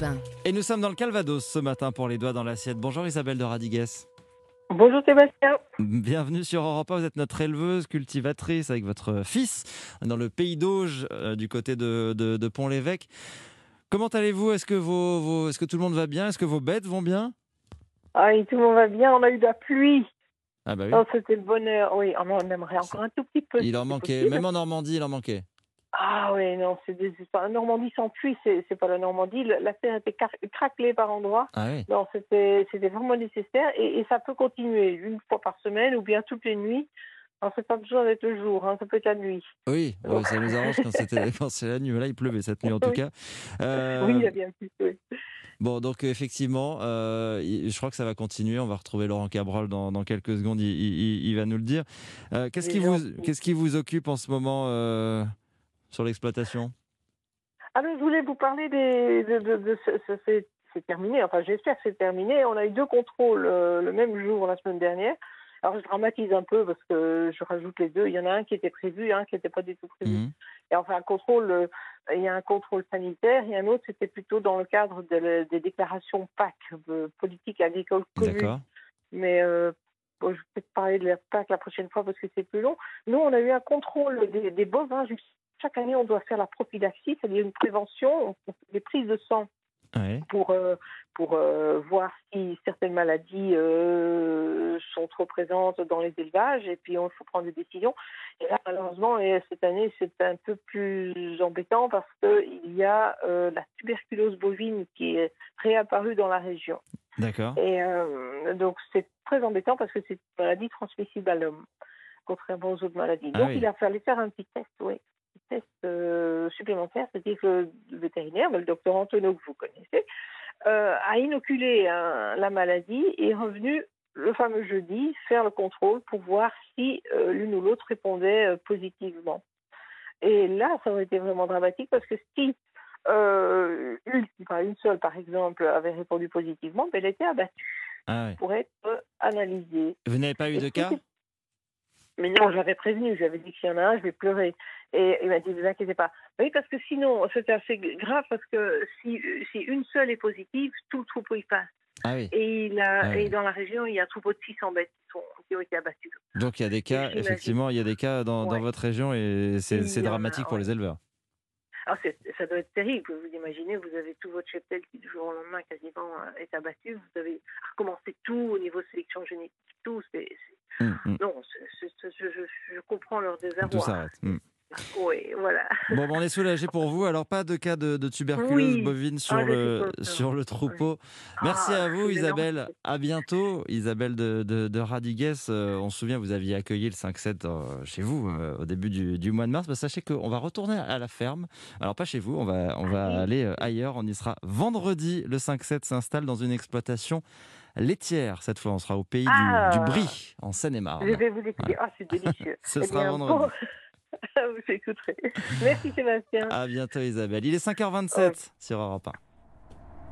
Europe 1. Et nous sommes dans le Calvados ce matin pour les doigts dans l'assiette. Bonjour Isabelle de Radigues. Bonjour Sébastien. Bienvenue sur Europe 1. Vous êtes notre éleveuse, cultivatrice avec votre fils dans le pays d'Auge euh, du côté de, de- de Pont-l'Évêque. Comment allez-vous? Est-ce que, vos, vos- est-ce que tout le monde va bien? Est-ce que vos bêtes vont bien? Ah, et tout le monde va bien, on a eu de la pluie. Ah bah oui. Oh, C'était le bonheur. Oui, on en aimerait encore un tout petit peu. Il en manquait. possible. Même en Normandie, il en manquait. Ah oui, non, c'est des histoires. La Normandie sans pluie, c'est pas la Normandie. La terre était craquelée par endroits. Ah oui. Non, c'était vraiment nécessaire et, et ça peut continuer une fois par semaine ou bien toutes les nuits. Alors, c'est pas besoin d'être le jour, hein, ça peut être la nuit. Oui, ouais, ça nous arrange quand c'est la nuit. Mais Là, il pleuvait cette nuit en tout Oui. cas. Euh, Oui, il y a bien plus. Oui. Bon, donc effectivement, euh, je crois que ça va continuer. On va retrouver Laurent Cabrol dans, dans quelques secondes. Il, il- il va nous le dire. Euh, qu'est-ce qui vous qu'est-ce qui vous occupe en ce moment sur l'exploitation? Alors, je voulais vous parler des. De, de, de ce- ce- c'est c'est terminé, enfin, j'espère que c'est terminé. On a eu deux contrôles euh, le même jour la semaine dernière. Alors, je dramatise un peu parce que je rajoute les deux. Il y en a un qui était prévu, un qui n'était pas du tout prévu. Mhm. Et enfin, un contrôle, euh, il y a un contrôle sanitaire et un autre, c'était plutôt dans le cadre de des déclarations PAC, de politique agricole commune. D'accord. Mais euh, bon, je vais peut-être parler de la PAC la prochaine fois parce que c'est plus long. Nous, on a eu un contrôle des, des bovins. Chaque année, on doit faire la prophylaxie, c'est-à-dire une prévention, on des prises de sang Ouais. pour, euh, pour euh, voir si certaines maladies euh, sont trop présentes dans les élevages et puis il faut prendre des décisions. Et là, malheureusement, et cette année, c'est un peu plus embêtant parce qu'il y a la tuberculose bovine qui est réapparue dans la région. D'accord. Et donc, c'est très embêtant parce que c'est une maladie transmissible à l'homme, contrairement aux autres maladies. Ah donc, oui. il a fallu faire un petit test, oui, test euh, supplémentaire. C'est-à-dire que le vétérinaire, le docteur Antonio, que vous connaissez, euh, a inoculé un- la maladie et est revenu le fameux jeudi faire le contrôle pour voir si euh, l'une ou l'autre répondait positivement. Et là, ça aurait été vraiment dramatique parce que si une, enfin, une seule, par exemple, avait répondu positivement, ben, elle était abattue Ah pour être analysée. Vous n'avez pas eu Et de cas? Mais non, j'avais prévenu, j'avais dit que s'il y en a un, je vais pleurer. Et il m'a dit, ne vous inquiétez pas. Oui, parce que sinon, c'est assez grave, parce que si, si une seule est positive, tout le troupeau y passe. Ah oui. Et, il a, Ah oui. et dans la région, il y a un troupeau de 600 bêtes qui, sont, qui ont été abattues. Donc il y a des cas, effectivement, il y a des cas dans, dans votre région et c'est a, dramatique pour ouais. les éleveurs. Alors, c'est- ça doit être terrible. Vous imaginez, vous avez tout votre cheptel qui, du jour au lendemain, quasiment euh, est abattu. Vous avez recommencé tout au niveau sélection génétique, tout. C'est, c'est- Hum, hum. Non, je comprends leur désarroi. Tout s'arrête. Hum. Oui, voilà. Bon, ben, on est soulagé pour vous. Alors, pas de cas de, de tuberculose Oui. bovine sur, Ah, je le, sur le troupeau. Merci Ah, à vous, Isabelle. énorme. À bientôt, Isabelle de, de, de Radigues. Euh, on se souvient, vous aviez accueilli le 5-7 euh, chez vous euh, au début du, du mois de mars. Bah, sachez qu'on va retourner à la ferme. Alors, pas chez vous, on va, on va Oui. aller ailleurs. On y sera vendredi. Le 5-7 s'installe dans une exploitation laitière. Cette fois, on sera au pays du- Ah. du, Brie, en Je Seine-et-Marne. vais vous écouter. Ah, c'est délicieux. Ce Eh sera bien, vendredi. bon, Merci Sébastien. À bientôt, Isabelle. Il est 5h27 Ok. sur Europe 1.